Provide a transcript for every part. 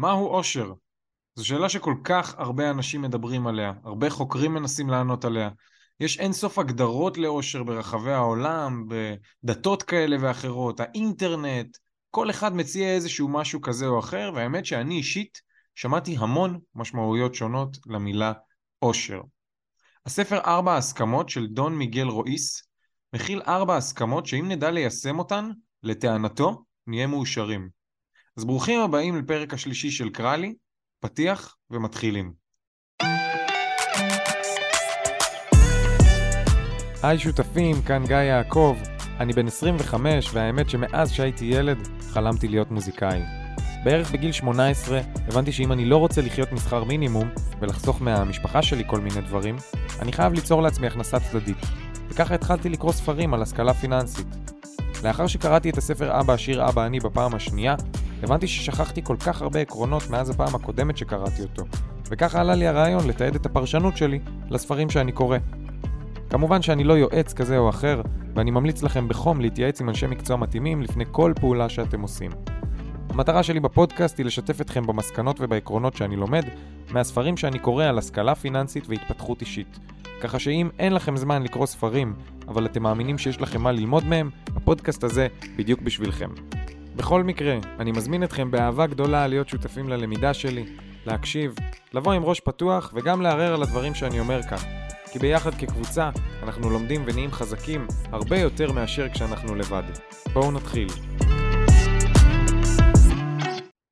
מהו אושר? זו שאלה שכל כך הרבה אנשים מדברים עליה, הרבה חוקרים מנסים לענות עליה. יש אינסוף הגדרות לאושר ברחבי העולם, בדתות כאלה ואחרות, האינטרנט, כל אחד מציע איזשהו משהו כזה או אחר, והאמת שאני אישית שמעתי המון משמעויות שונות למילה אושר. הספר ארבע הסכמות של דון מיגל רואיס מכיל ארבע הסכמות שאם נדע ליישם אותן, לטענתו, נהיה מאושרים. אז ברוכים הבאים לפרק השלישי של קרלי, פתיח ומתחילים. היי שותפים, כאן גיא יעקב. אני בן 25, והאמת שמאז שהייתי ילד, חלמתי להיות מוזיקאי. בערך בגיל 18 הבנתי שאם אני לא רוצה לחיות משכר מינימום ולחסוך מהמשפחה שלי כל מיני דברים, אני חייב ליצור לעצמי הכנסה צדדית. וככה התחלתי לקרוא ספרים על השכלה פיננסית. לאחר שקראתי את הספר אבא עשיר אבא אני בפעם השנייה, הבנתי ששכחתי כל כך הרבה עקרונות מאז הפעם הקודמת שקראתי אותו, וככה עלה לי הרעיון לתעד את הפרשנות שלי לספרים שאני קורא. כמובן שאני לא יועץ כזה או אחר, ואני ממליץ לכם בחום להתייעץ עם אנשי מקצוע מתאימים לפני כל פעולה שאתם עושים. המטרה שלי בפודקאסט היא לשתף אתכם במסקנות ובעקרונות שאני לומד מהספרים שאני קורא על השכלה פיננסית והתפתחות אישית. ככה שאם אין לכם זמן לקרוא ספרים, אבל אתם מאמינים שיש לכם מה ללמוד מהם, הפודקאסט הזה בדיוק בשבילכם. בכל מקרה, אני מזמין אתכם באהבה גדולה להיות שותפים ללמידה שלי, להקשיב, לבוא עם ראש פתוח וגם לערער על הדברים שאני אומר כאן. כי ביחד כקבוצה אנחנו לומדים ונהיים חזקים הרבה יותר מאשר כשאנחנו לבד. בואו נתחיל.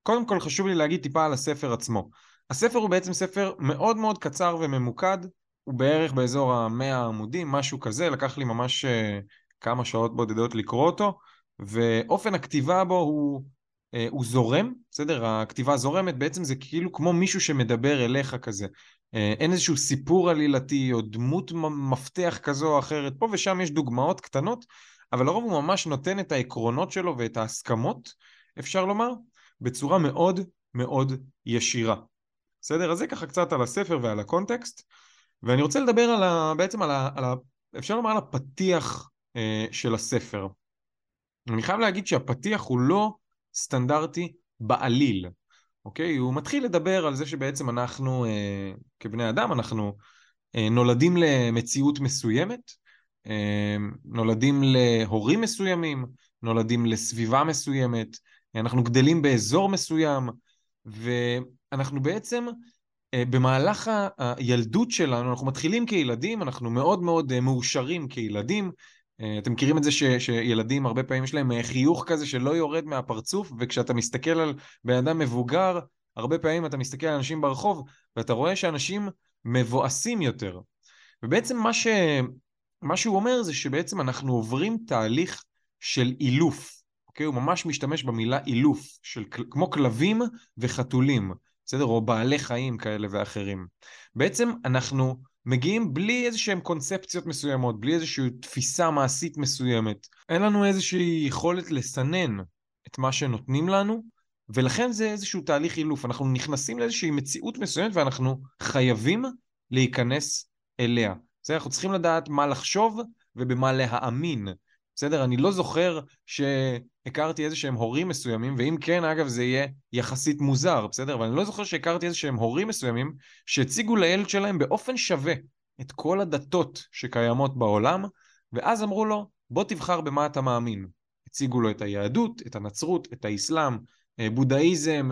קודם כל חשוב לי להגיד טיפה על הספר עצמו. הספר הוא בעצם ספר מאוד מאוד קצר וממוקד, הוא בערך באזור המאה עמודים, משהו כזה, לקח לי ממש uh, כמה שעות בודדות לקרוא אותו, ואופן הכתיבה בו הוא, uh, הוא זורם, בסדר? הכתיבה זורמת, בעצם זה כאילו כמו מישהו שמדבר אליך כזה. Uh, אין איזשהו סיפור עלילתי או דמות מפתח כזו או אחרת, פה ושם יש דוגמאות קטנות, אבל לרוב הוא ממש נותן את העקרונות שלו ואת ההסכמות, אפשר לומר, בצורה מאוד מאוד ישירה. בסדר? אז זה ככה קצת על הספר ועל הקונטקסט. ואני רוצה לדבר על ה, בעצם על ה, על ה... אפשר לומר על הפתיח אה, של הספר. אני חייב להגיד שהפתיח הוא לא סטנדרטי בעליל, אוקיי? הוא מתחיל לדבר על זה שבעצם אנחנו אה, כבני אדם, אנחנו אה, נולדים למציאות מסוימת, אה, נולדים להורים מסוימים, נולדים לסביבה מסוימת, אנחנו גדלים באזור מסוים, ואנחנו בעצם אה, במהלך הילדות שלנו, אנחנו מתחילים כילדים, אנחנו מאוד מאוד אה, מאושרים כילדים. אה, אתם מכירים את זה ש, שילדים הרבה פעמים יש להם חיוך כזה שלא יורד מהפרצוף, וכשאתה מסתכל על בן אדם מבוגר, הרבה פעמים אתה מסתכל על אנשים ברחוב, ואתה רואה שאנשים מבואסים יותר. ובעצם מה, ש... מה שהוא אומר זה שבעצם אנחנו עוברים תהליך של אילוף, אוקיי? הוא ממש משתמש במילה אילוף, של כמו כלבים וחתולים. בסדר? או בעלי חיים כאלה ואחרים. בעצם אנחנו מגיעים בלי איזה שהם קונספציות מסוימות, בלי איזושהי תפיסה מעשית מסוימת. אין לנו איזושהי יכולת לסנן את מה שנותנים לנו, ולכן זה איזשהו תהליך אילוף. אנחנו נכנסים לאיזושהי מציאות מסוימת ואנחנו חייבים להיכנס אליה. בסדר? אנחנו צריכים לדעת מה לחשוב ובמה להאמין. בסדר? אני לא זוכר שהכרתי איזה שהם הורים מסוימים, ואם כן, אגב, זה יהיה יחסית מוזר, בסדר? אבל אני לא זוכר שהכרתי איזה שהם הורים מסוימים שהציגו לילד שלהם באופן שווה את כל הדתות שקיימות בעולם, ואז אמרו לו, בוא תבחר במה אתה מאמין. הציגו לו את היהדות, את הנצרות, את האסלאם, אה, בודהיזם,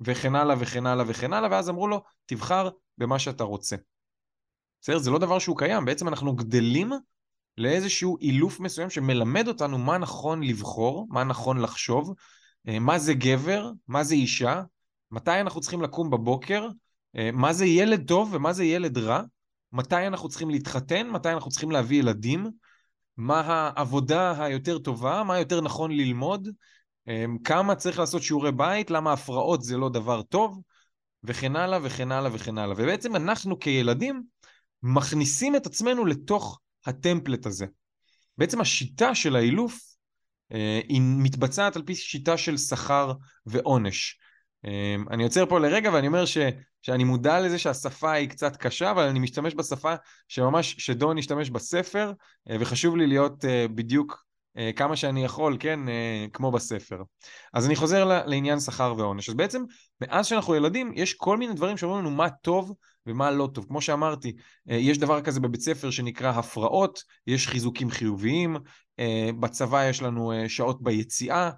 וכן הלאה וכן הלאה וכן הלאה, ואז אמרו לו, תבחר במה שאתה רוצה. בסדר? זה לא דבר שהוא קיים, בעצם אנחנו גדלים לאיזשהו אילוף מסוים שמלמד אותנו מה נכון לבחור, מה נכון לחשוב, אה, מה זה גבר, מה זה אישה, מתי אנחנו צריכים לקום בבוקר, אה, מה זה ילד טוב ומה זה ילד רע, מתי אנחנו צריכים להתחתן, מתי אנחנו צריכים להביא ילדים, מה העבודה היותר טובה, מה יותר נכון ללמוד, אה, כמה צריך לעשות שיעורי בית, למה הפרעות זה לא דבר טוב, וכן הלאה וכן הלאה וכן הלאה. ובעצם אנחנו כילדים מכניסים את עצמנו לתוך הטמפלט הזה. בעצם השיטה של האילוף אה, היא מתבצעת על פי שיטה של שכר ועונש. אה, אני עוצר פה לרגע ואני אומר ש, שאני מודע לזה שהשפה היא קצת קשה, אבל אני משתמש בשפה שממש, שדון השתמש בספר, אה, וחשוב לי להיות בדיוק כמה שאני יכול, כן, כמו בספר. אז אני חוזר לעניין שכר ועונש. אז בעצם, מאז שאנחנו ילדים, יש כל מיני דברים שאומרים לנו מה טוב ומה לא טוב. כמו שאמרתי, אה, יש דבר כזה בבית ספר שנקרא הפרעות, יש חיזוקים חיוביים, בצבא יש לנו שעות ביציאה,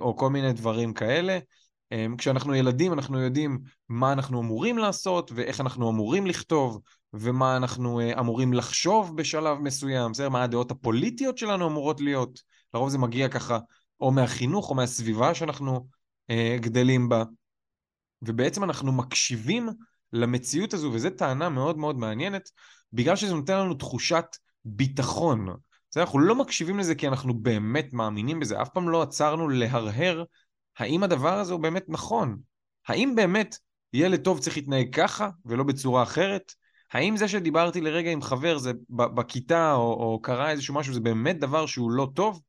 או כל מיני דברים כאלה. כשאנחנו ילדים אנחנו יודעים מה אנחנו אמורים לעשות ואיך אנחנו אמורים לכתוב ומה אנחנו אמורים לחשוב בשלב מסוים, בסדר? מה הדעות הפוליטיות שלנו אמורות להיות. לרוב זה מגיע ככה או מהחינוך או מהסביבה שאנחנו אה, גדלים בה. ובעצם אנחנו מקשיבים למציאות הזו, וזו טענה מאוד מאוד מעניינת, בגלל שזה נותן לנו תחושת ביטחון. בסדר? אנחנו לא מקשיבים לזה כי אנחנו באמת מאמינים בזה, אף פעם לא עצרנו להרהר האם הדבר הזה הוא באמת נכון? האם באמת ילד טוב צריך להתנהג ככה ולא בצורה אחרת? האם זה שדיברתי לרגע עם חבר זה בכיתה או, או קרה איזשהו משהו זה באמת דבר שהוא לא טוב?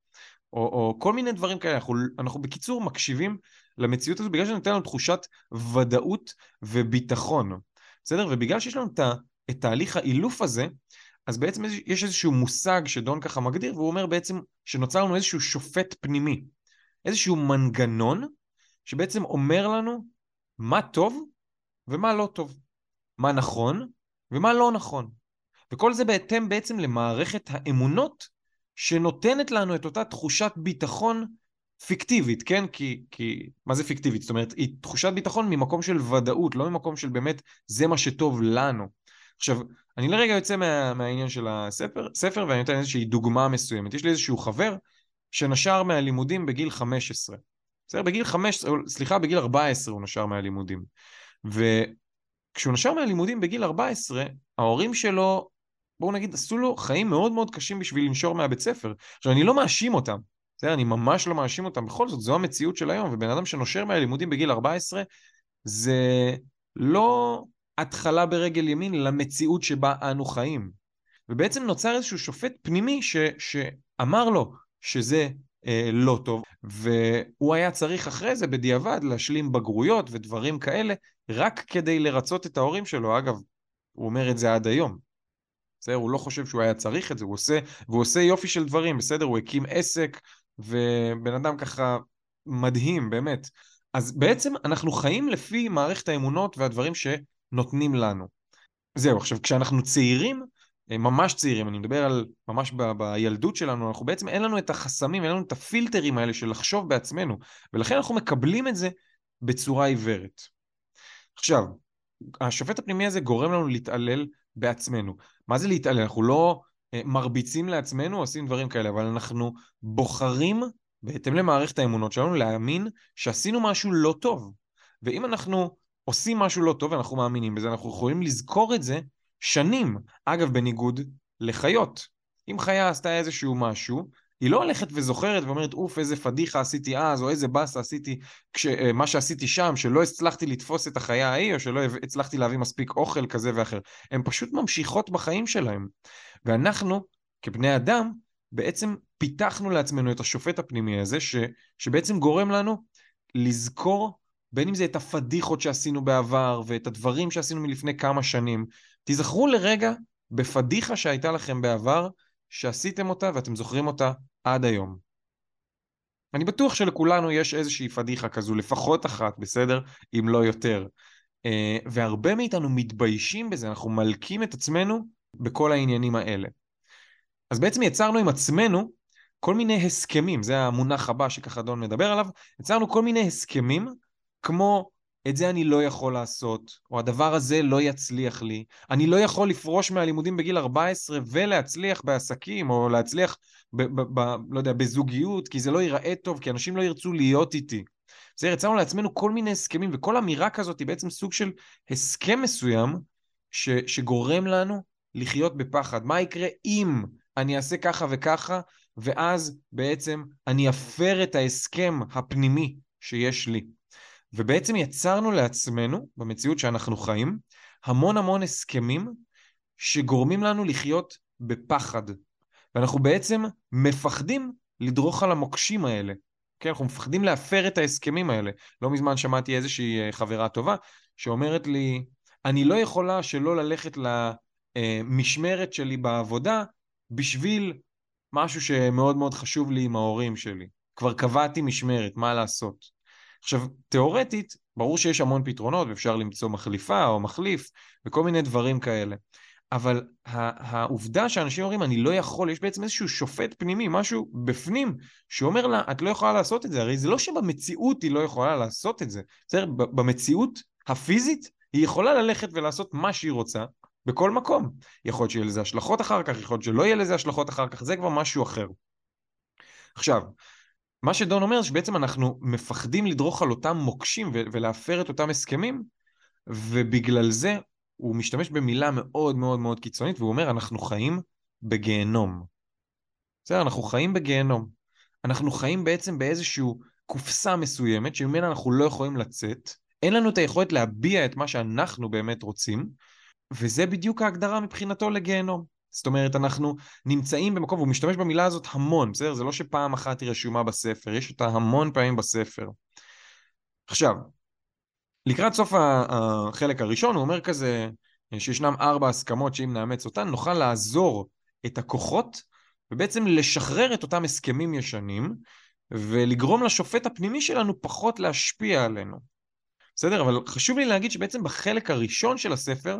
או, או כל מיני דברים כאלה. אנחנו, אנחנו בקיצור מקשיבים למציאות הזו בגלל שנותן לנו תחושת ודאות וביטחון. בסדר? ובגלל שיש לנו את, תהליך האילוף הזה, אז בעצם יש איזשהו מושג שדון ככה מגדיר, והוא אומר בעצם שנוצר לנו איזשהו שופט פנימי. איזשהו מנגנון שבעצם אומר לנו מה טוב ומה לא טוב, מה נכון ומה לא נכון. וכל זה בהתאם בעצם למערכת האמונות שנותנת לנו את אותה תחושת ביטחון פיקטיבית, כן? כי, כי מה זה פיקטיבית? זאת אומרת, היא תחושת ביטחון ממקום של ודאות, לא ממקום של באמת זה מה שטוב לנו. עכשיו, אני לרגע יוצא מה, מהעניין של הספר, ספר, ואני נותן איזושהי דוגמה מסוימת. יש לי איזשהו חבר שנשר מהלימודים בגיל 15. בסדר? בגיל 15, סליחה, בגיל 14 הוא נשר מהלימודים. וכשהוא נשר מהלימודים בגיל 14, ההורים שלו, בואו נגיד, עשו לו חיים מאוד מאוד קשים בשביל לנשור מהבית ספר. עכשיו, אני לא מאשים אותם, בסדר? אני ממש לא מאשים אותם. בכל זאת, זו המציאות של היום, ובן אדם שנושר מהלימודים בגיל 14, זה לא התחלה ברגל ימין למציאות שבה אנו חיים. ובעצם נוצר איזשהו שופט פנימי ש, שאמר לו, שזה אה, לא טוב, והוא היה צריך אחרי זה בדיעבד להשלים בגרויות ודברים כאלה, רק כדי לרצות את ההורים שלו. אגב, הוא אומר את זה עד היום. בסדר? הוא לא חושב שהוא היה צריך את זה, הוא עושה, והוא עושה יופי של דברים, בסדר? הוא הקים עסק, ובן אדם ככה מדהים, באמת. אז בעצם אנחנו חיים לפי מערכת האמונות והדברים שנותנים לנו. זהו, עכשיו, כשאנחנו צעירים, אה, ממש צעירים, אני מדבר על ממש ב- בילדות שלנו, אנחנו בעצם אין לנו את החסמים, אין לנו את הפילטרים האלה של לחשוב בעצמנו, ולכן אנחנו מקבלים את זה בצורה עיוורת. עכשיו, השופט הפנימי הזה גורם לנו להתעלל בעצמנו. מה זה להתעלל? אנחנו לא מרביצים לעצמנו, עושים דברים כאלה, אבל אנחנו בוחרים, בהתאם למערכת האמונות שלנו, להאמין שעשינו משהו לא טוב. ואם אנחנו עושים משהו לא טוב ואנחנו מאמינים בזה, אנחנו יכולים לזכור את זה שנים. אגב, בניגוד לחיות. אם חיה עשתה איזשהו משהו, היא לא הולכת וזוכרת ואומרת, אוף, איזה פדיחה עשיתי אז, או איזה באסה עשיתי, כש, אה, מה שעשיתי שם, שלא הצלחתי לתפוס את החיה ההיא, או שלא הצלחתי להביא מספיק אוכל כזה ואחר. הן פשוט ממשיכות בחיים שלהן. ואנחנו, כבני אדם, בעצם פיתחנו לעצמנו את השופט הפנימי הזה, ש, שבעצם גורם לנו לזכור בין אם זה את הפדיחות שעשינו בעבר, ואת הדברים שעשינו מלפני כמה שנים, תיזכרו לרגע בפדיחה שהייתה לכם בעבר, שעשיתם אותה ואתם זוכרים אותה עד היום. אני בטוח שלכולנו יש איזושהי פדיחה כזו, לפחות אחת, בסדר? אם לא יותר. אה, והרבה מאיתנו מתביישים בזה, אנחנו מלקים את עצמנו בכל העניינים האלה. אז בעצם יצרנו עם עצמנו כל מיני הסכמים, זה המונח הבא שככה דון מדבר עליו, יצרנו כל מיני הסכמים כמו את זה אני לא יכול לעשות, או הדבר הזה לא יצליח לי. אני לא יכול לפרוש מהלימודים בגיל 14 ולהצליח בעסקים, או להצליח, ב, ב, ב, לא יודע, בזוגיות, כי זה לא ייראה טוב, כי אנשים לא ירצו להיות איתי. בסדר, יצרנו לעצמנו כל מיני הסכמים, וכל אמירה כזאת היא בעצם סוג של הסכם מסוים, ש, שגורם לנו לחיות בפחד. מה יקרה אם אני אעשה ככה וככה, ואז בעצם אני אפר את ההסכם הפנימי שיש לי. ובעצם יצרנו לעצמנו, במציאות שאנחנו חיים, המון המון הסכמים שגורמים לנו לחיות בפחד. ואנחנו בעצם מפחדים לדרוך על המוקשים האלה. כן, אנחנו מפחדים להפר את ההסכמים האלה. לא מזמן שמעתי איזושהי אה, חברה טובה שאומרת לי, אני לא יכולה שלא ללכת למשמרת שלי בעבודה בשביל משהו שמאוד מאוד חשוב לי עם ההורים שלי. כבר קבעתי משמרת, מה לעשות? עכשיו, תיאורטית, ברור שיש המון פתרונות, ואפשר למצוא מחליפה או מחליף, וכל מיני דברים כאלה. אבל העובדה שאנשים אומרים, אני לא יכול, יש בעצם איזשהו שופט פנימי, משהו בפנים, שאומר לה, את לא יכולה לעשות את זה. הרי זה לא שבמציאות היא לא יכולה לעשות את זה. בסדר? במציאות הפיזית, היא יכולה ללכת ולעשות מה שהיא רוצה, בכל מקום. יכול להיות שיהיה לזה השלכות אחר כך, יכול להיות שלא יהיה לזה השלכות אחר כך, זה כבר משהו אחר. עכשיו, מה שדון אומר זה שבעצם אנחנו מפחדים לדרוך על אותם מוקשים ולהפר את אותם הסכמים, ובגלל זה הוא משתמש במילה מאוד מאוד מאוד קיצונית, והוא אומר, אנחנו חיים בגיהנום. בסדר, אנחנו חיים בגיהנום. אנחנו חיים בעצם באיזושהי קופסה מסוימת, שממנה אנחנו לא יכולים לצאת, אין לנו את היכולת להביע את מה שאנחנו באמת רוצים, וזה בדיוק ההגדרה מבחינתו לגיהנום. זאת אומרת, אנחנו נמצאים במקום, והוא משתמש במילה הזאת המון, בסדר? זה לא שפעם אחת היא רשומה בספר, יש אותה המון פעמים בספר. עכשיו, לקראת סוף החלק הראשון הוא אומר כזה שישנם ארבע הסכמות שאם נאמץ אותן נוכל לעזור את הכוחות ובעצם לשחרר את אותם הסכמים ישנים ולגרום לשופט הפנימי שלנו פחות להשפיע עלינו. בסדר? אבל חשוב לי להגיד שבעצם בחלק הראשון של הספר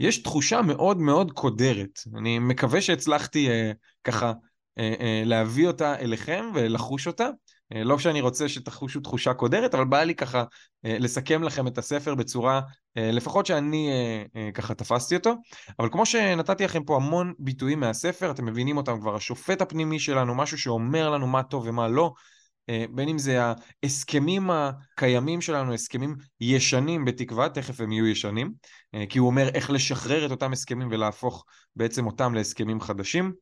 יש תחושה מאוד מאוד קודרת. אני מקווה שהצלחתי אה, ככה אה, אה, להביא אותה אליכם ולחוש אותה. אה, לא שאני רוצה שתחושו תחושה קודרת, אבל בא לי ככה אה, לסכם לכם את הספר בצורה, אה, לפחות שאני ככה תפסתי אותו. אבל כמו שנתתי לכם פה המון ביטויים מהספר, אתם מבינים אותם כבר, השופט הפנימי שלנו, משהו שאומר לנו מה טוב ומה לא. בין אם זה ההסכמים הקיימים שלנו, הסכמים ישנים בתקווה, תכף הם יהיו ישנים, כי הוא אומר איך לשחרר את אותם הסכמים ולהפוך בעצם אותם להסכמים חדשים.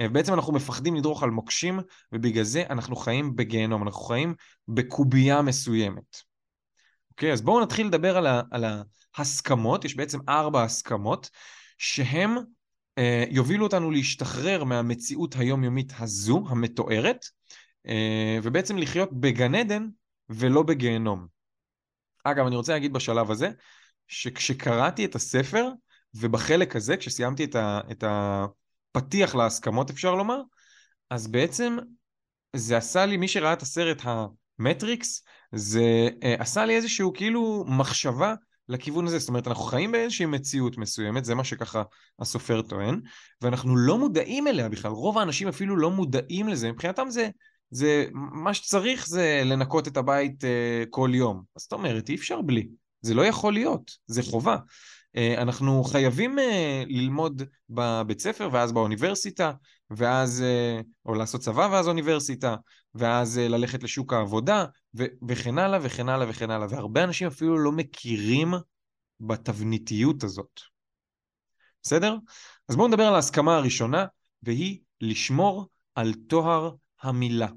ובעצם אנחנו מפחדים לדרוך על מוקשים, ובגלל זה אנחנו חיים בגיהנום, אנחנו חיים בקובייה מסוימת. אוקיי, אז בואו נתחיל לדבר על, ה, על ההסכמות, יש בעצם ארבע הסכמות, שהם אה, יובילו אותנו להשתחרר מהמציאות היומיומית הזו, המתוארת, אה, ובעצם לחיות בגן עדן ולא בגיהנום. אגב, אני רוצה להגיד בשלב הזה, שכשקראתי את הספר, ובחלק הזה, כשסיימתי את, ה, את הפתיח להסכמות אפשר לומר, אז בעצם זה עשה לי, מי שראה את הסרט המטריקס, זה uh, עשה לי איזשהו כאילו מחשבה לכיוון הזה, זאת אומרת אנחנו חיים באיזושהי מציאות מסוימת, זה מה שככה הסופר טוען, ואנחנו לא מודעים אליה בכלל, רוב האנשים אפילו לא מודעים לזה, מבחינתם זה, זה מה שצריך זה לנקות את הבית uh, כל יום, זאת אומרת אי אפשר בלי, זה לא יכול להיות, זה חובה. אה, אנחנו חייבים אה, ללמוד בבית ספר ואז באוניברסיטה, ואז, אה, או לעשות צבא ואז אוניברסיטה, ואז ללכת לשוק העבודה, ו- וכן הלאה וכן הלאה וכן הלאה. והרבה אנשים אפילו לא מכירים בתבניתיות הזאת. בסדר? אז בואו נדבר על ההסכמה הראשונה, והיא לשמור על טוהר המילה.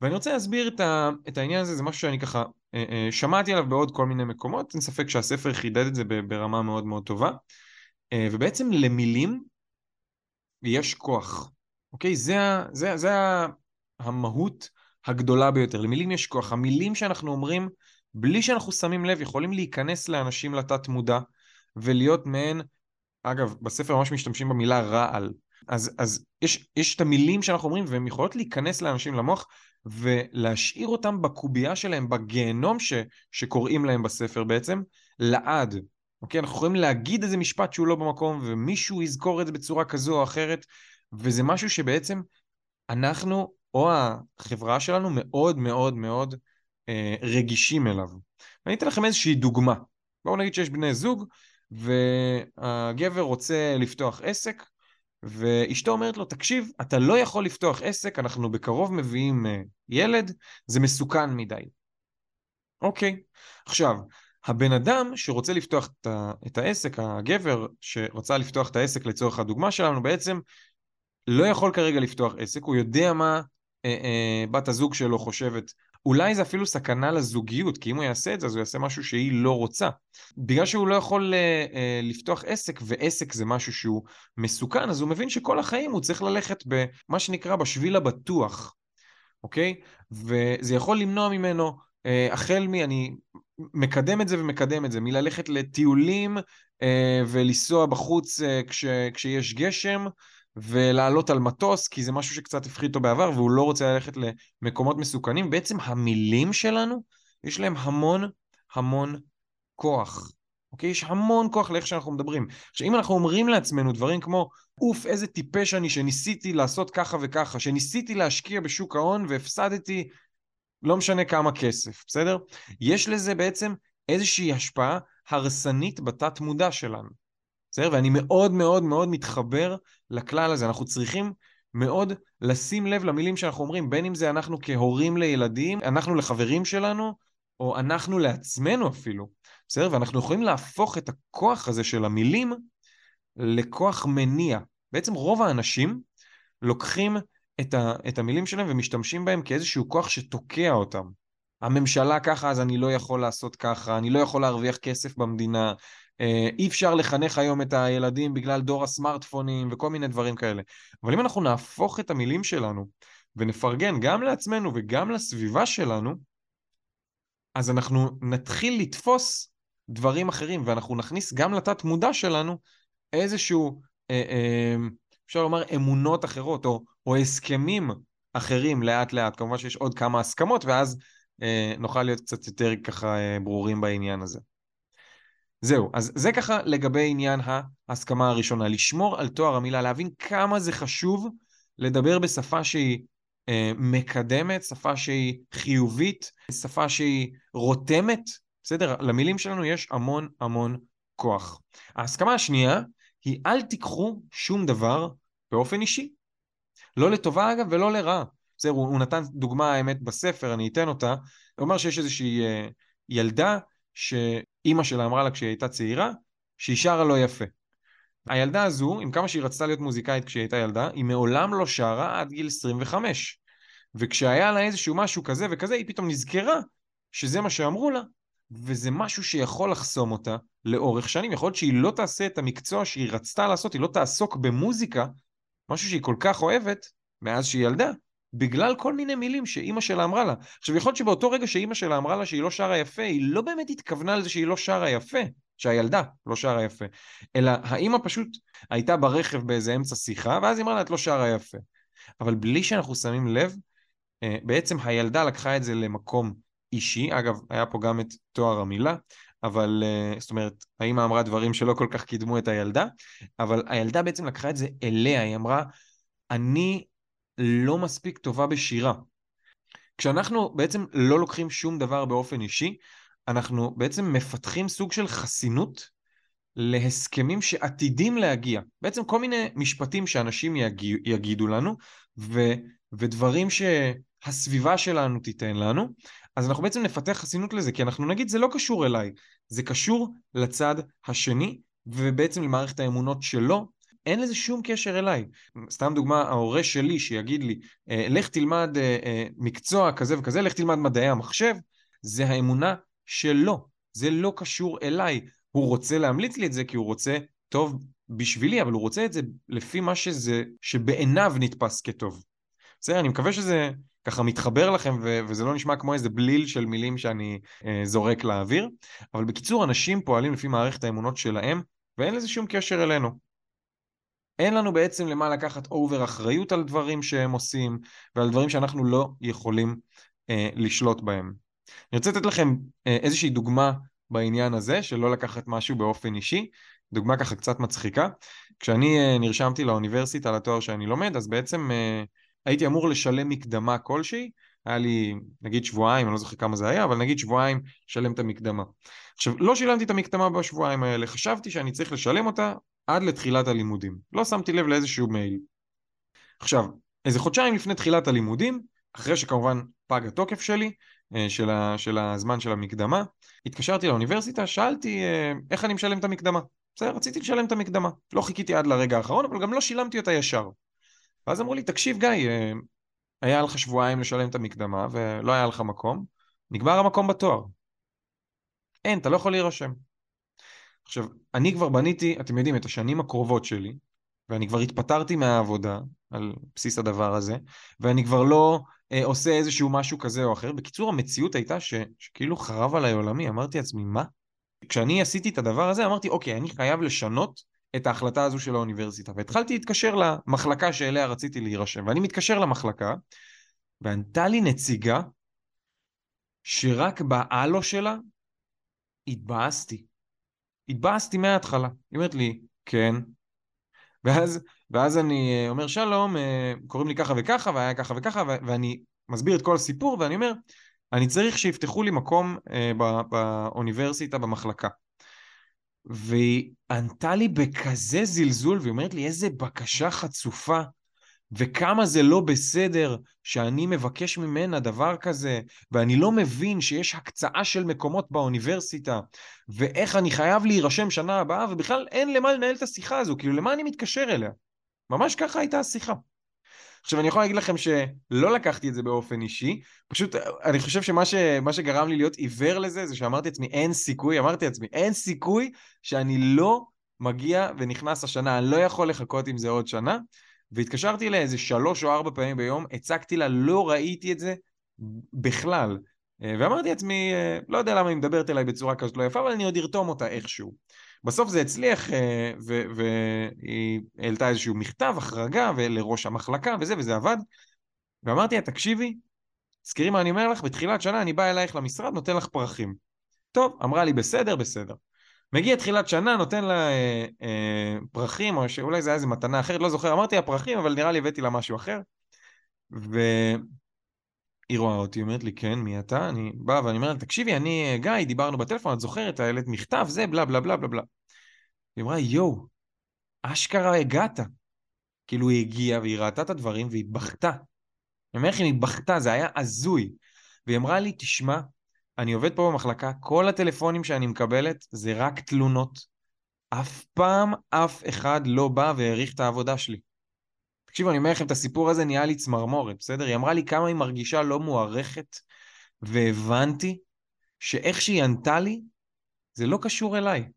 ואני רוצה להסביר את, ה, את העניין הזה, זה משהו שאני ככה אה, אה, שמעתי עליו בעוד כל מיני מקומות, אין ספק שהספר חידד את זה ברמה מאוד מאוד טובה, אה, ובעצם למילים יש כוח, אוקיי? זה, זה, זה המהות הגדולה ביותר, למילים יש כוח, המילים שאנחנו אומרים בלי שאנחנו שמים לב יכולים להיכנס לאנשים לתת מודע ולהיות מעין, אגב בספר ממש משתמשים במילה רעל, אז, אז יש, יש את המילים שאנחנו אומרים והן יכולות להיכנס לאנשים למוח ולהשאיר אותם בקובייה שלהם, בגיהנום ש, שקוראים להם בספר בעצם, לעד. אוקיי? אנחנו יכולים להגיד איזה משפט שהוא לא במקום, ומישהו יזכור את זה בצורה כזו או אחרת, וזה משהו שבעצם אנחנו, או החברה שלנו, מאוד מאוד מאוד אה, רגישים אליו. ואני אתן לכם איזושהי דוגמה. בואו נגיד שיש בני זוג, והגבר רוצה לפתוח עסק, ואשתו אומרת לו, תקשיב, אתה לא יכול לפתוח עסק, אנחנו בקרוב מביאים אה, ילד, זה מסוכן מדי. אוקיי, עכשיו, הבן אדם שרוצה לפתוח את העסק, הגבר שרצה לפתוח את העסק לצורך הדוגמה שלנו, בעצם לא יכול כרגע לפתוח עסק, הוא יודע מה אה, אה, בת הזוג שלו חושבת אולי זה אפילו סכנה לזוגיות, כי אם הוא יעשה את זה, אז הוא יעשה משהו שהיא לא רוצה. בגלל שהוא לא יכול uh, uh, לפתוח עסק, ועסק זה משהו שהוא מסוכן, אז הוא מבין שכל החיים הוא צריך ללכת במה שנקרא בשביל הבטוח, אוקיי? וזה יכול למנוע ממנו, uh, החל מ... אני מקדם את זה ומקדם את זה, מללכת לטיולים uh, ולנסוע בחוץ uh, כש, כשיש גשם, ולעלות על מטוס, כי זה משהו שקצת הפחיד אותו בעבר, והוא לא רוצה ללכת למקומות מסוכנים. בעצם המילים שלנו, יש להם המון המון כוח. אוקיי? יש המון כוח לאיך שאנחנו מדברים. עכשיו, אם אנחנו אומרים לעצמנו דברים כמו, אוף, איזה טיפש אני שניסיתי לעשות ככה וככה, שניסיתי להשקיע בשוק ההון והפסדתי לא משנה כמה כסף, בסדר? יש לזה בעצם איזושהי השפעה הרסנית בתת מודע שלנו. בסדר? ואני מאוד מאוד מאוד מתחבר לכלל הזה. אנחנו צריכים מאוד לשים לב למילים שאנחנו אומרים, בין אם זה אנחנו כהורים לילדים, אנחנו לחברים שלנו, או אנחנו לעצמנו אפילו. בסדר? ואנחנו יכולים להפוך את הכוח הזה של המילים לכוח מניע. בעצם רוב האנשים לוקחים את, ה, את המילים שלהם ומשתמשים בהם כאיזשהו כוח שתוקע אותם. הממשלה ככה, אז אני לא יכול לעשות ככה, אני לא יכול להרוויח כסף במדינה, אי אפשר לחנך היום את הילדים בגלל דור הסמארטפונים וכל מיני דברים כאלה. אבל אם אנחנו נהפוך את המילים שלנו ונפרגן גם לעצמנו וגם לסביבה שלנו, אז אנחנו נתחיל לתפוס דברים אחרים, ואנחנו נכניס גם לתת מודע שלנו איזשהו, אה, אה, אפשר לומר, אמונות אחרות, או, או הסכמים אחרים לאט לאט. כמובן שיש עוד כמה הסכמות, ואז אה, נוכל להיות קצת יותר ככה אה, ברורים בעניין הזה. זהו, אז זה ככה לגבי עניין ההסכמה הראשונה, לשמור על תואר המילה, להבין כמה זה חשוב לדבר בשפה שהיא אה, מקדמת, שפה שהיא חיובית, שפה שהיא רותמת, בסדר? למילים שלנו יש המון המון כוח. ההסכמה השנייה היא אל תיקחו שום דבר באופן אישי. לא לטובה אגב ולא לרעה. בסדר, הוא, הוא נתן דוגמה האמת בספר, אני אתן אותה. הוא אומר שיש איזושהי אה, ילדה שאימא שלה אמרה לה כשהיא הייתה צעירה, שהיא שרה לא יפה. הילדה הזו, עם כמה שהיא רצתה להיות מוזיקאית כשהיא הייתה ילדה, היא מעולם לא שרה עד גיל 25. וכשהיה לה איזשהו משהו כזה וכזה, היא פתאום נזכרה שזה מה שאמרו לה, וזה משהו שיכול לחסום אותה לאורך שנים. יכול להיות שהיא לא תעשה את המקצוע שהיא רצתה לעשות, היא לא תעסוק במוזיקה, משהו שהיא כל כך אוהבת, מאז שהיא ילדה, בגלל כל מיני מילים שאימא שלה אמרה לה. עכשיו, יכול להיות שבאותו רגע שאימא שלה אמרה לה שהיא לא שרה יפה, היא לא באמת התכוונה לזה שהיא לא שרה יפה, שהילדה לא שרה יפה, אלא האימא פשוט הייתה ברכב באיזה אמצע שיחה, ואז היא אמרה לה, את לא שרה יפה. אבל בלי שאנחנו שמים לב, אה, בעצם הילדה לקחה את זה למקום אישי, אגב, היה פה גם את תואר המילה, אבל אה, זאת אומרת, האמא אמרה דברים שלא כל כך קידמו את הילדה, אבל הילדה בעצם לקחה את זה אליה, היא אמרה, אני לא מספיק טובה בשירה. כשאנחנו בעצם לא לוקחים שום דבר באופן אישי, אנחנו בעצם מפתחים סוג של חסינות להסכמים שעתידים להגיע. בעצם כל מיני משפטים שאנשים יגיע, יגידו לנו, ו, ודברים שהסביבה שלנו תיתן לנו, אז אנחנו בעצם נפתח חסינות לזה, כי אנחנו נגיד זה לא קשור אליי, זה קשור לצד השני, ובעצם למערכת האמונות שלו, אין לזה שום קשר אליי. סתם דוגמה, ההורה שלי שיגיד לי, אה, לך תלמד אה, אה, מקצוע כזה וכזה, לך תלמד מדעי המחשב, זה האמונה שלו, זה לא קשור אליי. הוא רוצה להמליץ לי את זה כי הוא רוצה טוב בשבילי, אבל הוא רוצה את זה לפי מה שזה, שבעיניו נתפס כטוב. בסדר, אני מקווה שזה ככה מתחבר לכם ו- וזה לא נשמע כמו איזה בליל של מילים שאני אה, זורק לאוויר, אבל בקיצור, אנשים פועלים לפי מערכת האמונות שלהם, ואין לזה שום קשר אלינו. אין לנו בעצם למה לקחת אובר אחריות על דברים שהם עושים, ועל דברים שאנחנו לא יכולים אה, לשלוט בהם. אני רוצה לתת לכם אה, איזושהי דוגמה בעניין הזה, של לא לקחת משהו באופן אישי, דוגמה ככה קצת מצחיקה. כשאני אה, נרשמתי לאוניברסיטה לתואר שאני לומד, אז בעצם אה, הייתי אמור לשלם מקדמה כלשהי, היה לי נגיד שבועיים, אני לא זוכר כמה זה היה, אבל נגיד שבועיים לשלם את המקדמה. עכשיו, לא שילמתי את המקדמה בשבועיים האלה, חשבתי שאני צריך לשלם אותה עד לתחילת הלימודים. לא שמתי לב לאיזשהו מייל. עכשיו, איזה חודשיים לפני תחילת הלימודים, אחרי שכמובן פג התוקף שלי, אה, של, ה, של הזמן של המקדמה, התקשרתי לאוניברסיטה, שאלתי אה, איך אני משלם את המקדמה. בסדר, רציתי לשלם את המקדמה. לא חיכיתי עד לרגע האחרון, אבל גם לא שילמתי אותה ישר. ואז אמרו לי, תקשיב גיא, אה, היה לך שבועיים לשלם את המקדמה ולא היה לך מקום, נגמר המקום בתואר. אין, אתה לא יכול להירשם. עכשיו, אני כבר בניתי, אתם יודעים, את השנים הקרובות שלי, ואני כבר התפטרתי מהעבודה על בסיס הדבר הזה, ואני כבר לא אה, עושה איזשהו משהו כזה או אחר. בקיצור, המציאות הייתה ש, שכאילו חרב עליי עולמי, אמרתי לעצמי, מה? כשאני עשיתי את הדבר הזה, אמרתי, אוקיי, אני חייב לשנות את ההחלטה הזו של האוניברסיטה, והתחלתי להתקשר למחלקה שאליה רציתי להירשם, ואני מתקשר למחלקה, וענתה לי נציגה שרק בהלו שלה התבאסתי. התבאסתי מההתחלה. היא אומרת לי, כן. ואז, ואז אני אומר, שלום, אה, קוראים לי ככה וככה, והיה ככה וככה, ואני מסביר את כל הסיפור, ואני אומר, אני צריך שיפתחו לי מקום אה, באוניברסיטה, במחלקה. והיא ענתה לי בכזה זלזול, והיא אומרת לי, איזה בקשה חצופה, וכמה זה לא בסדר שאני מבקש ממנה דבר כזה, ואני לא מבין שיש הקצאה של מקומות באוניברסיטה, ואיך אני חייב להירשם שנה הבאה, ובכלל אין למה לנהל את השיחה הזו, כאילו למה אני מתקשר אליה? ממש ככה הייתה השיחה. עכשיו, אני יכול להגיד לכם שלא לקחתי את זה באופן אישי, פשוט אני חושב שמה ש, שגרם לי להיות עיוור לזה, זה שאמרתי לעצמי, אין סיכוי, אמרתי לעצמי, אין סיכוי שאני לא מגיע ונכנס השנה, אני לא יכול לחכות עם זה עוד שנה. והתקשרתי אליה איזה שלוש או ארבע פעמים ביום, הצגתי לה, לא ראיתי את זה בכלל. ואמרתי לעצמי, לא יודע למה היא מדברת אליי בצורה כזאת לא יפה, אבל אני עוד ארתום אותה איכשהו. בסוף זה הצליח, אה, והיא העלתה איזשהו מכתב, החרגה, לראש המחלקה וזה, וזה עבד. ואמרתי לה, תקשיבי, תזכרי מה אני אומר לך, בתחילת שנה אני בא אלייך למשרד, נותן לך פרחים. טוב, אמרה לי, בסדר, בסדר. מגיע תחילת שנה, נותן לה אה, אה, פרחים, או שאולי זה היה איזה מתנה אחרת, לא זוכר, אמרתי לה פרחים, אבל נראה לי הבאתי לה משהו אחר. והיא רואה אותי, אומרת לי, כן, מי אתה? אני בא ואני אומר לה, תקשיבי, אני אה, גיא, דיברנו בטלפון, את זוכרת, העלית מכתב, זה, בלה בלה בלה בלה בלה. היא אמרה, יואו, אשכרה הגעת. כאילו היא הגיעה והיא ראתה את הדברים והיא בכתה. אני אומר לך, היא בכתה, זה היה הזוי. והיא אמרה לי, תשמע, אני עובד פה במחלקה, כל הטלפונים שאני מקבלת זה רק תלונות. אף פעם אף אחד לא בא והעריך את העבודה שלי. תקשיבו, אני אומר לכם, את הסיפור הזה נהיה לי צמרמורת, בסדר? היא אמרה לי כמה היא מרגישה לא מוערכת, והבנתי שאיך שהיא ענתה לי, זה לא קשור אליי.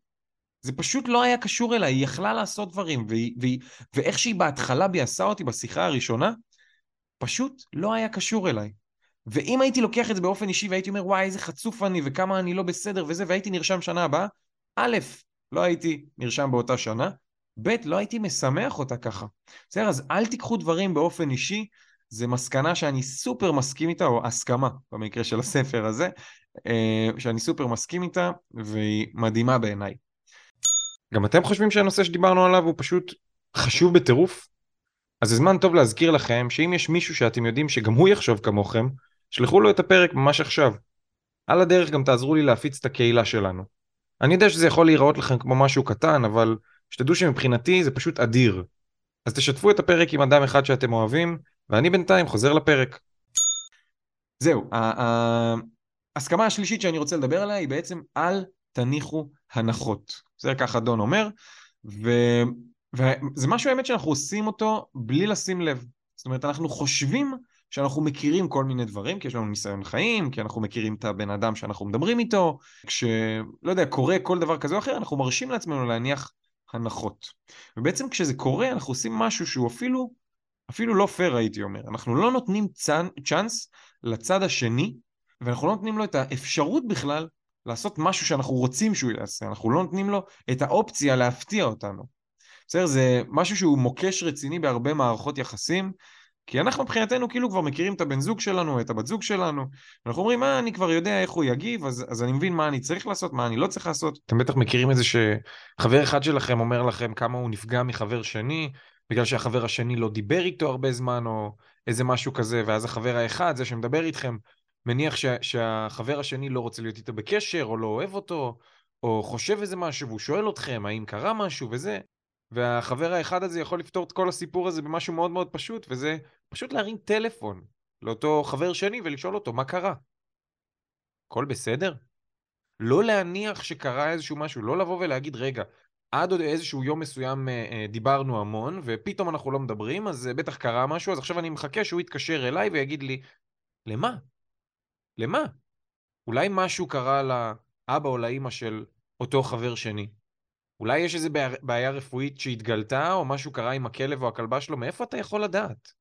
זה פשוט לא היה קשור אליי, היא יכלה לעשות דברים, והיא, והיא, ואיך שהיא בהתחלה ביאסה אותי בשיחה הראשונה, פשוט לא היה קשור אליי. ואם הייתי לוקח את זה באופן אישי והייתי אומר, וואי, איזה חצוף אני, וכמה אני לא בסדר וזה, והייתי נרשם שנה הבאה, א', לא הייתי נרשם באותה שנה, ב', לא הייתי משמח אותה ככה. בסדר, אז אל תיקחו דברים באופן אישי, זה מסקנה שאני סופר מסכים איתה, או הסכמה במקרה של הספר הזה, אה, שאני סופר מסכים איתה, והיא מדהימה בעיניי. גם אתם חושבים שהנושא שדיברנו עליו הוא פשוט חשוב בטירוף? אז זה זמן טוב להזכיר לכם שאם יש מישהו שאתם יודעים שגם הוא יחשוב כמוכם, שלחו לו את הפרק ממש עכשיו. על הדרך גם תעזרו לי להפיץ את הקהילה שלנו. אני יודע שזה יכול להיראות לכם כמו משהו קטן, אבל שתדעו שמבחינתי זה פשוט אדיר. אז תשתפו את הפרק עם אדם אחד שאתם אוהבים, ואני בינתיים חוזר לפרק. זהו, ההסכמה השלישית שאני רוצה לדבר עליה היא בעצם אל תניחו הנחות. זה ככה דון אומר, ו... וזה משהו האמת שאנחנו עושים אותו בלי לשים לב. זאת אומרת, אנחנו חושבים שאנחנו מכירים כל מיני דברים, כי יש לנו ניסיון חיים, כי אנחנו מכירים את הבן אדם שאנחנו מדברים איתו, כשלא יודע, קורה כל דבר כזה או אחר, אנחנו מרשים לעצמנו להניח הנחות. ובעצם כשזה קורה, אנחנו עושים משהו שהוא אפילו, אפילו לא פייר הייתי אומר. אנחנו לא נותנים צאנ, צ'אנס לצד השני, ואנחנו לא נותנים לו את האפשרות בכלל לעשות משהו שאנחנו רוצים שהוא יעשה, אנחנו לא נותנים לו את האופציה להפתיע אותנו. בסדר? זה משהו שהוא מוקש רציני בהרבה מערכות יחסים, כי אנחנו מבחינתנו כאילו כבר מכירים את הבן זוג שלנו, את הבת זוג שלנו, אנחנו אומרים, מה, אני כבר יודע איך הוא יגיב, אז, אז אני מבין מה אני צריך לעשות, מה אני לא צריך לעשות. אתם בטח מכירים את זה שחבר אחד שלכם אומר לכם כמה הוא נפגע מחבר שני, בגלל שהחבר השני לא דיבר איתו הרבה זמן, או איזה משהו כזה, ואז החבר האחד, זה שמדבר איתכם, מניח שה, שהחבר השני לא רוצה להיות איתו בקשר, או לא אוהב אותו, או חושב איזה משהו, והוא שואל אתכם האם קרה משהו וזה, והחבר האחד הזה יכול לפתור את כל הסיפור הזה במשהו מאוד מאוד פשוט, וזה פשוט להרים טלפון לאותו חבר שני ולשאול אותו מה קרה. הכל בסדר? לא להניח שקרה איזשהו משהו, לא לבוא ולהגיד, רגע, עד עוד איזשהו יום מסוים אה, אה, דיברנו המון, ופתאום אנחנו לא מדברים, אז אה, בטח קרה משהו, אז עכשיו אני מחכה שהוא יתקשר אליי ויגיד לי, למה? למה? אולי משהו קרה לאבא או לאימא של אותו חבר שני. אולי יש איזו בעיה רפואית שהתגלתה, או משהו קרה עם הכלב או הכלבה שלו, מאיפה אתה יכול לדעת?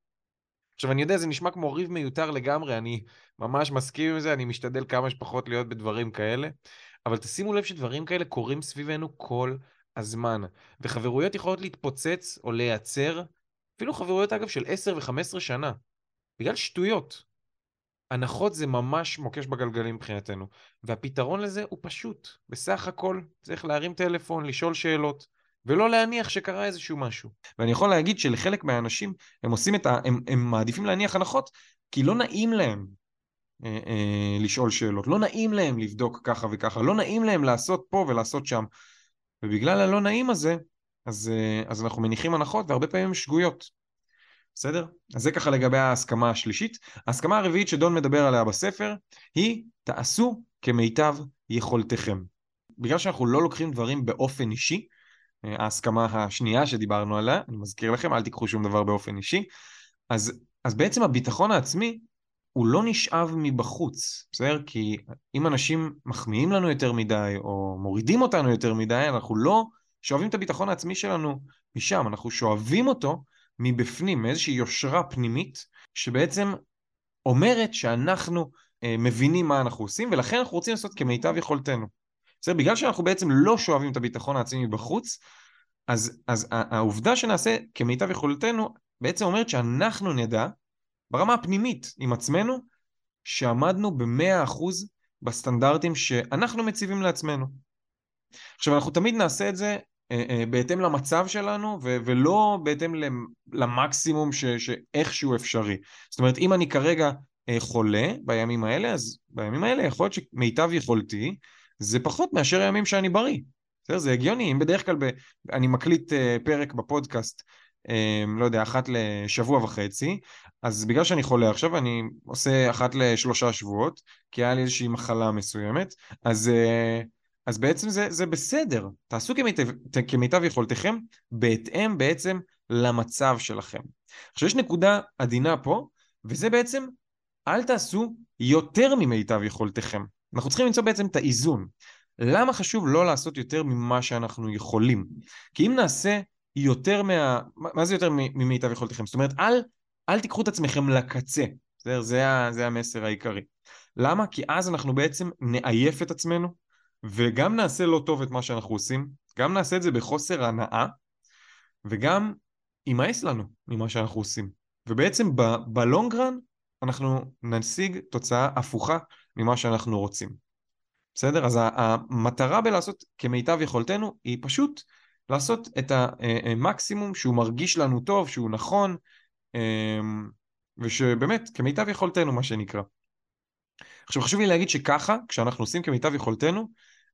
עכשיו, אני יודע, זה נשמע כמו ריב מיותר לגמרי, אני ממש מסכים עם זה, אני משתדל כמה שפחות להיות בדברים כאלה, אבל תשימו לב שדברים כאלה קורים סביבנו כל הזמן. וחברויות יכולות להתפוצץ או להיעצר, אפילו חברויות אגב של 10 ו-15 שנה, בגלל שטויות. הנחות זה ממש מוקש בגלגלים מבחינתנו, והפתרון לזה הוא פשוט. בסך הכל צריך להרים טלפון, לשאול שאלות, ולא להניח שקרה איזשהו משהו. ואני יכול להגיד שלחלק מהאנשים, הם עושים את ה... הם, הם מעדיפים להניח הנחות, כי לא נעים להם אה, אה, לשאול שאלות, לא נעים להם לבדוק ככה וככה, לא נעים להם לעשות פה ולעשות שם. ובגלל הלא נעים הזה, אז, אה, אז אנחנו מניחים הנחות והרבה פעמים שגויות. בסדר? אז זה ככה לגבי ההסכמה השלישית. ההסכמה הרביעית שדון מדבר עליה בספר היא תעשו כמיטב יכולתכם. בגלל שאנחנו לא לוקחים דברים באופן אישי, אה, ההסכמה השנייה שדיברנו עליה, אני מזכיר לכם, אל תיקחו שום דבר באופן אישי, אז, אז בעצם הביטחון העצמי הוא לא נשאב מבחוץ, בסדר? כי אם אנשים מחמיאים לנו יותר מדי, או מורידים אותנו יותר מדי, אנחנו לא שואבים את הביטחון העצמי שלנו משם, אנחנו שואבים אותו מבפנים, מאיזושהי יושרה פנימית, שבעצם אומרת שאנחנו אה, מבינים מה אנחנו עושים, ולכן אנחנו רוצים לעשות כמיטב יכולתנו. בסדר? בגלל שאנחנו בעצם לא שואבים את הביטחון העצמי מבחוץ, אז, אז העובדה שנעשה כמיטב יכולתנו בעצם אומרת שאנחנו נדע ברמה הפנימית עם עצמנו, שעמדנו במאה אחוז בסטנדרטים שאנחנו מציבים לעצמנו. עכשיו אנחנו תמיד נעשה את זה בהתאם למצב שלנו ו- ולא בהתאם למקסימום ש- שאיכשהו אפשרי. זאת אומרת אם אני כרגע אה, חולה בימים האלה, אז בימים האלה יכול להיות שמיטב יכולתי זה פחות מאשר הימים שאני בריא. זה הגיוני, אם בדרך כלל ב- אני מקליט פרק בפודקאסט לא יודע, אחת לשבוע וחצי, אז בגלל שאני חולה עכשיו, אני עושה אחת לשלושה שבועות, כי היה לי איזושהי מחלה מסוימת, אז, אה, אז בעצם זה, זה בסדר. תעשו כמיטב, כמיטב יכולתכם, בהתאם בעצם למצב שלכם. עכשיו יש נקודה עדינה פה, וזה בעצם, אל תעשו יותר ממיטב יכולתכם. אנחנו צריכים למצוא בעצם את האיזון. למה חשוב לא לעשות יותר ממה שאנחנו יכולים? כי אם נעשה יותר מה... מה זה יותר ממיטב יכולתכם? זאת אומרת, אל אל תיקחו את עצמכם לקצה, בסדר? זה, זה המסר העיקרי. למה? כי אז אנחנו בעצם נעייף את עצמנו, וגם נעשה לא טוב את מה שאנחנו עושים, גם נעשה את זה בחוסר הנאה, וגם יימאס לנו ממה שאנחנו עושים. ובעצם בלונגרן אנחנו נשיג תוצאה הפוכה ממה שאנחנו רוצים. בסדר? אז המטרה בלעשות כמיטב יכולתנו היא פשוט לעשות את המקסימום שהוא מרגיש לנו טוב, שהוא נכון, אמ, ושבאמת, כמיטב יכולתנו, מה שנקרא. עכשיו חשוב לי להגיד שככה, כשאנחנו עושים כמיטב יכולתנו,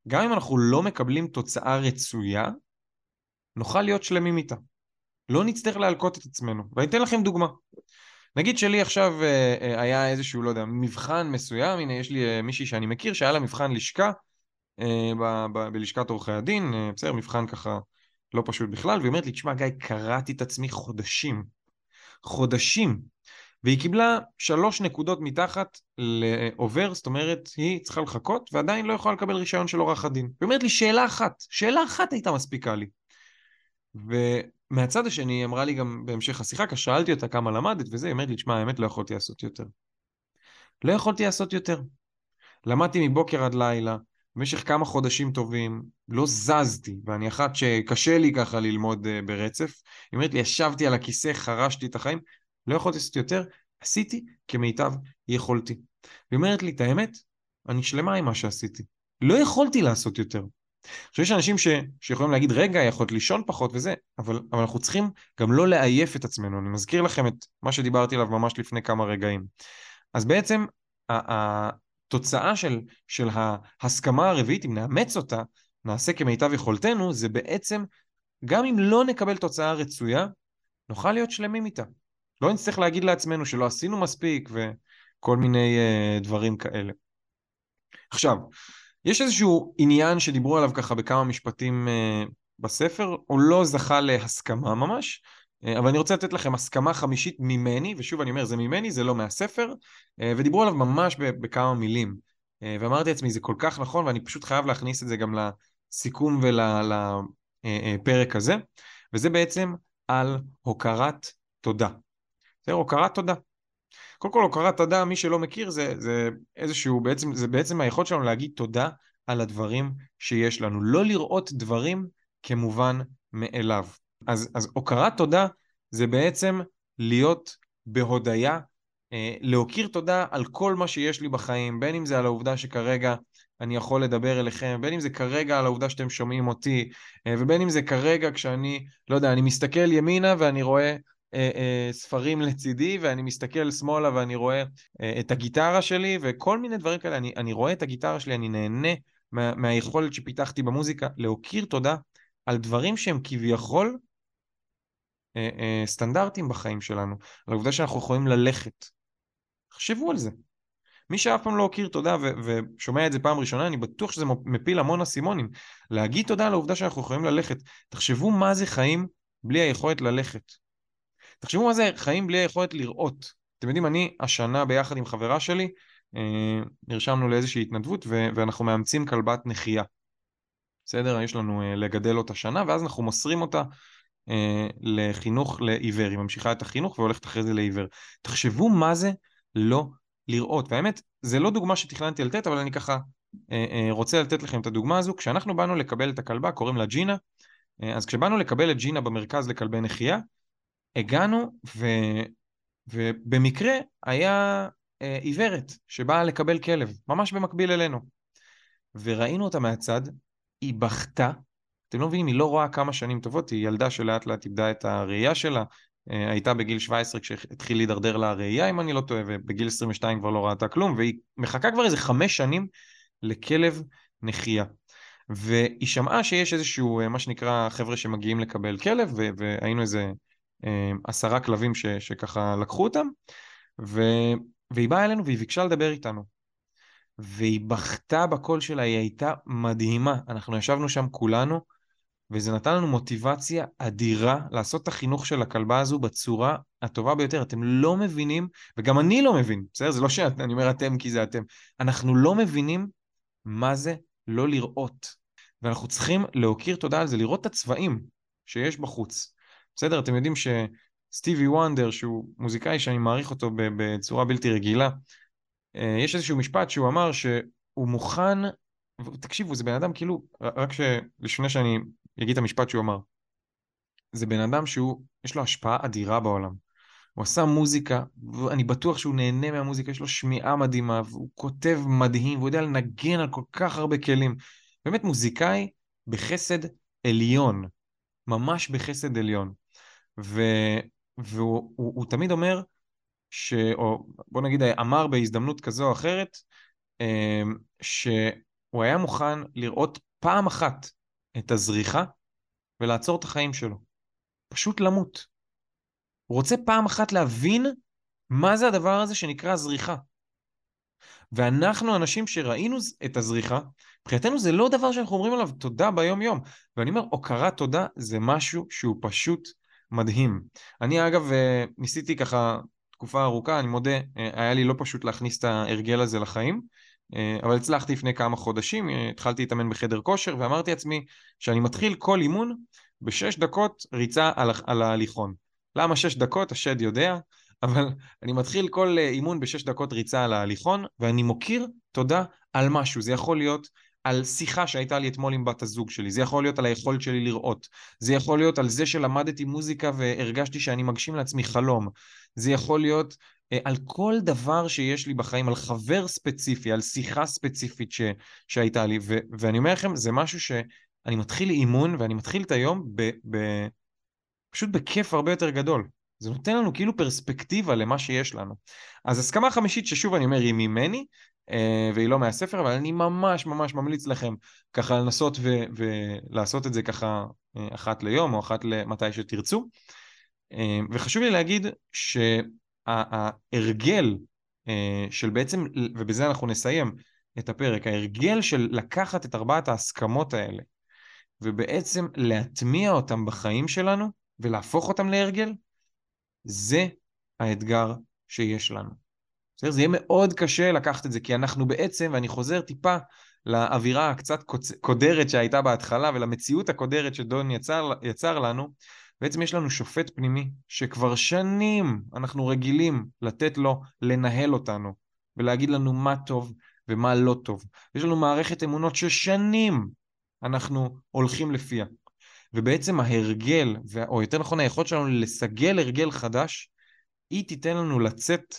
גם אם אנחנו לא מקבלים תוצאה רצויה, נוכל להיות שלמים איתה. לא נצטרך להלקוט את עצמנו. ואני אתן לכם דוגמה. נגיד שלי עכשיו אה, אה, היה איזשהו, לא יודע, מבחן מסוים, הנה יש לי אה, מישהי שאני מכיר שהיה לה מבחן לשכה ב- ב- בלשכת עורכי הדין, בסדר, מבחן ככה לא פשוט בכלל, והיא אומרת לי, תשמע גיא, קראתי את עצמי חודשים חודשים, והיא קיבלה שלוש נקודות מתחת לעובר, זאת אומרת, היא צריכה לחכות ועדיין לא יכולה לקבל רישיון של עורך הדין. היא אומרת לי, שאלה אחת, שאלה אחת הייתה מספיקה לי. ומהצד השני, היא אמרה לי גם בהמשך השיחה, כששאלתי אותה כמה למדת וזה, היא אומרת לי, תשמע, האמת לא יכולתי לעשות יותר. לא יכולתי לעשות יותר. למדתי מבוקר עד לילה, במשך כמה חודשים טובים, לא זזתי, ואני אחת שקשה לי ככה ללמוד uh, ברצף. היא אומרת לי, ישבתי על הכיסא, חרשתי את החיים, לא יכולתי לעשות יותר, עשיתי כמיטב יכולתי. היא אומרת לי, את האמת, אני שלמה עם מה שעשיתי. לא יכולתי לעשות יותר. עכשיו יש אנשים ש, שיכולים להגיד, רגע, יכולת לישון פחות וזה, אבל, אבל אנחנו צריכים גם לא לעייף את עצמנו. אני מזכיר לכם את מה שדיברתי עליו ממש לפני כמה רגעים. אז בעצם, התוצאה של, של ההסכמה הרביעית, אם נאמץ אותה, נעשה כמיטב יכולתנו, זה בעצם, גם אם לא נקבל תוצאה רצויה, נוכל להיות שלמים איתה. לא נצטרך להגיד לעצמנו שלא עשינו מספיק וכל מיני uh, דברים כאלה. עכשיו, יש איזשהו עניין שדיברו עליו ככה בכמה משפטים uh, בספר, הוא לא זכה להסכמה ממש, uh, אבל אני רוצה לתת לכם הסכמה חמישית ממני, ושוב אני אומר, זה ממני, זה לא מהספר, uh, ודיברו עליו ממש בכמה מילים. Uh, ואמרתי לעצמי, זה כל כך נכון, ואני פשוט חייב להכניס את זה גם לסיכום ולפרק הזה, וזה בעצם על הוקרת תודה. זה הוקרת תודה. קודם כל הוקרת תודה, מי שלא מכיר, זה, זה איזשהו, בעצם, זה בעצם היכולת שלנו להגיד תודה על הדברים שיש לנו. לא לראות דברים כמובן מאליו. אז, אז הוקרת תודה זה בעצם להיות בהודיה, אה, להוקיר תודה על כל מה שיש לי בחיים, בין אם זה על העובדה שכרגע אני יכול לדבר אליכם, בין אם זה כרגע על העובדה שאתם שומעים אותי, אה, ובין אם זה כרגע כשאני, לא יודע, אני מסתכל ימינה ואני רואה אה, אה, ספרים לצידי, ואני מסתכל שמאלה ואני רואה אה, את הגיטרה שלי, וכל מיני דברים כאלה. אני, אני רואה את הגיטרה שלי, אני נהנה מה, מהיכולת שפיתחתי במוזיקה, להוקיר תודה על דברים שהם כביכול אה, אה, סטנדרטים בחיים שלנו, על העובדה שאנחנו יכולים ללכת. תחשבו על זה. מי שאף פעם לא הוקיר תודה ו- ושומע את זה פעם ראשונה, אני בטוח שזה מפיל המון אסימונים. להגיד תודה על העובדה שאנחנו יכולים ללכת. תחשבו מה זה חיים בלי היכולת ללכת. תחשבו מה זה חיים בלי היכולת לראות. אתם יודעים, אני השנה ביחד עם חברה שלי, אה, נרשמנו לאיזושהי התנדבות ו- ואנחנו מאמצים כלבת נחייה. בסדר? יש לנו אה, לגדל אותה שנה, ואז אנחנו מוסרים אותה אה, לחינוך לעיוור. היא ממשיכה את החינוך והולכת אחרי זה לעיוור. תחשבו מה זה לא לראות. והאמת, זה לא דוגמה שתכננתי לתת, אבל אני ככה רוצה לתת לכם את הדוגמה הזו. כשאנחנו באנו לקבל את הכלבה, קוראים לה ג'ינה, אז כשבאנו לקבל את ג'ינה במרכז לכלבי נחייה, הגענו ו... ובמקרה היה אה, עיוורת שבאה לקבל כלב, ממש במקביל אלינו. וראינו אותה מהצד, היא בכתה, אתם לא מבינים, היא לא רואה כמה שנים טובות, היא ילדה שלאט לאט איבדה את הראייה שלה, אה, הייתה בגיל 17 כשהתחיל להידרדר לה הראייה, אם אני לא טועה, ובגיל 22 כבר לא ראתה כלום, והיא מחכה כבר איזה חמש שנים לכלב נחייה. והיא שמעה שיש איזשהו, אה, מה שנקרא, חבר'ה שמגיעים לקבל כלב, והיינו איזה עשרה כלבים ש, שככה לקחו אותם, ו, והיא באה אלינו והיא ביקשה לדבר איתנו. והיא בכתה בקול שלה, היא הייתה מדהימה. אנחנו ישבנו שם כולנו, וזה נתן לנו מוטיבציה אדירה לעשות את החינוך של הכלבה הזו בצורה הטובה ביותר. אתם לא מבינים, וגם אני לא מבין, בסדר? זה לא שאני אומר אתם כי זה אתם. אנחנו לא מבינים מה זה לא לראות. ואנחנו צריכים להכיר תודה על זה, לראות את הצבעים שיש בחוץ. בסדר? אתם יודעים שסטיבי וונדר, שהוא מוזיקאי שאני מעריך אותו בצורה בלתי רגילה, אה, יש איזשהו משפט שהוא אמר שהוא מוכן, תקשיבו, זה בן אדם כאילו, רק ש... לפני שאני אגיד את המשפט שהוא אמר, זה בן אדם שהוא, יש לו השפעה אדירה בעולם. הוא עשה מוזיקה, ואני בטוח שהוא נהנה מהמוזיקה, יש לו שמיעה מדהימה, והוא כותב מדהים, והוא יודע לנגן על כל כך הרבה כלים. באמת מוזיקאי בחסד עליון, ממש בחסד עליון. ו, והוא הוא, הוא תמיד אומר, ש, או בוא נגיד אמר בהזדמנות כזו או אחרת, אמ, שהוא היה מוכן לראות פעם אחת את הזריחה ולעצור את החיים שלו. פשוט למות. הוא רוצה פעם אחת להבין מה זה הדבר הזה שנקרא זריחה. ואנחנו אנשים שראינו את הזריחה, מבחינתנו זה לא דבר שאנחנו אומרים עליו תודה ביום יום. ואני אומר, הוקרת תודה זה משהו שהוא פשוט מדהים. אני אגב אה, ניסיתי ככה תקופה ארוכה, אני מודה, אה, היה לי לא פשוט להכניס את ההרגל הזה לחיים, אה, אבל הצלחתי לפני כמה חודשים, התחלתי להתאמן בחדר כושר ואמרתי לעצמי שאני מתחיל כל אימון בשש דקות ריצה על, על ההליכון. למה שש דקות? השד יודע, אבל אני מתחיל כל אימון בשש דקות ריצה על ההליכון, ואני מוקיר תודה על משהו. זה יכול להיות על שיחה שהייתה לי אתמול עם בת הזוג שלי, זה יכול להיות על היכולת שלי לראות, זה יכול להיות על זה שלמדתי מוזיקה והרגשתי שאני מגשים לעצמי חלום, זה יכול להיות אה, על כל דבר שיש לי בחיים, על חבר ספציפי, על שיחה ספציפית ש, שהייתה לי, ו, ואני אומר לכם, זה משהו שאני מתחיל אימון ואני מתחיל את היום ב, ב, פשוט בכיף הרבה יותר גדול. זה נותן לנו כאילו פרספקטיבה למה שיש לנו. אז הסכמה חמישית, ששוב אני אומר, היא ממני, והיא לא מהספר, אבל אני ממש ממש ממליץ לכם ככה לנסות ו- ולעשות את זה ככה אה, אחת ליום או אחת למתי שתרצו. אה, וחשוב לי להגיד שההרגל של בעצם, ובזה אנחנו נסיים את הפרק, ההרגל של לקחת את ארבעת ההסכמות האלה ובעצם להטמיע אותם בחיים שלנו ולהפוך אותם להרגל, זה האתגר שיש לנו. בסדר? זה יהיה מאוד קשה לקחת את זה, כי אנחנו בעצם, ואני חוזר טיפה לאווירה הקצת קודרת שהייתה בהתחלה ולמציאות הקודרת שדון יצר, יצר לנו, בעצם יש לנו שופט פנימי שכבר שנים אנחנו רגילים לתת לו לנהל אותנו ולהגיד לנו מה טוב ומה לא טוב. יש לנו מערכת אמונות ששנים אנחנו הולכים לפיה. ובעצם ההרגל, או יותר נכון היכולת שלנו לסגל הרגל חדש, היא תיתן לנו לצאת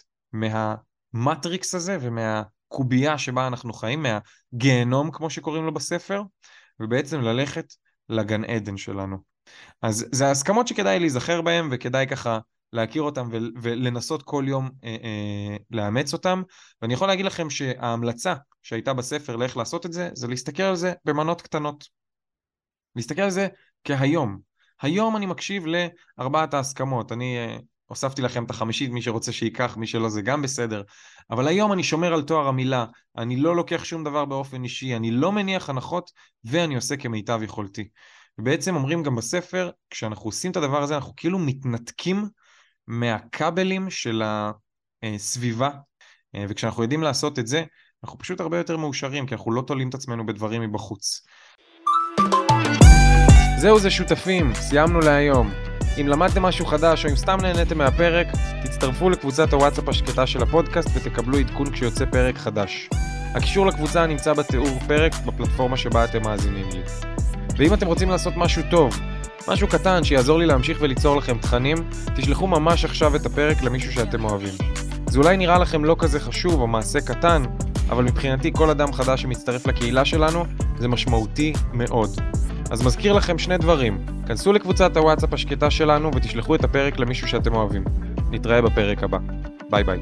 מהמטריקס הזה ומהקובייה שבה אנחנו חיים, מהגיהנום כמו שקוראים לו בספר, ובעצם ללכת לגן עדן שלנו. אז זה ההסכמות שכדאי להיזכר בהן וכדאי ככה להכיר אותן ולנסות כל יום אה, אה, לאמץ אותן. ואני יכול להגיד לכם שההמלצה שהייתה בספר לאיך לעשות את זה, זה להסתכל על זה במנות קטנות. להסתכל על זה כהיום. היום אני מקשיב לארבעת ההסכמות. אני אה, הוספתי לכם את החמישית, מי שרוצה שייקח, מי שלא זה גם בסדר. אבל היום אני שומר על תואר המילה, אני לא לוקח שום דבר באופן אישי, אני לא מניח הנחות, ואני עושה כמיטב יכולתי. ובעצם אומרים גם בספר, כשאנחנו עושים את הדבר הזה, אנחנו כאילו מתנתקים מהכבלים של הסביבה, אה, וכשאנחנו יודעים לעשות את זה, אנחנו פשוט הרבה יותר מאושרים, כי אנחנו לא תולים את עצמנו בדברים מבחוץ. זהו זה שותפים, סיימנו להיום. אם למדתם משהו חדש או אם סתם נהניתם מהפרק, תצטרפו לקבוצת הוואטסאפ השקטה של הפודקאסט ותקבלו עדכון כשיוצא פרק חדש. הקישור לקבוצה נמצא בתיאור פרק בפלטפורמה שבה אתם מאזינים לי. ואם אתם רוצים לעשות משהו טוב, משהו קטן שיעזור לי להמשיך וליצור לכם תכנים, תשלחו ממש עכשיו את הפרק למישהו שאתם אוהבים. זה אולי נראה לכם לא כזה חשוב או מעשה קטן, אבל מבחינתי כל אדם חדש שמצטרף לקהילה שלנו זה משמעותי מאוד. אז מזכיר לכם שני דברים, כנסו לקבוצת הוואטסאפ השקטה שלנו ותשלחו את הפרק למישהו שאתם אוהבים. נתראה בפרק הבא. ביי ביי.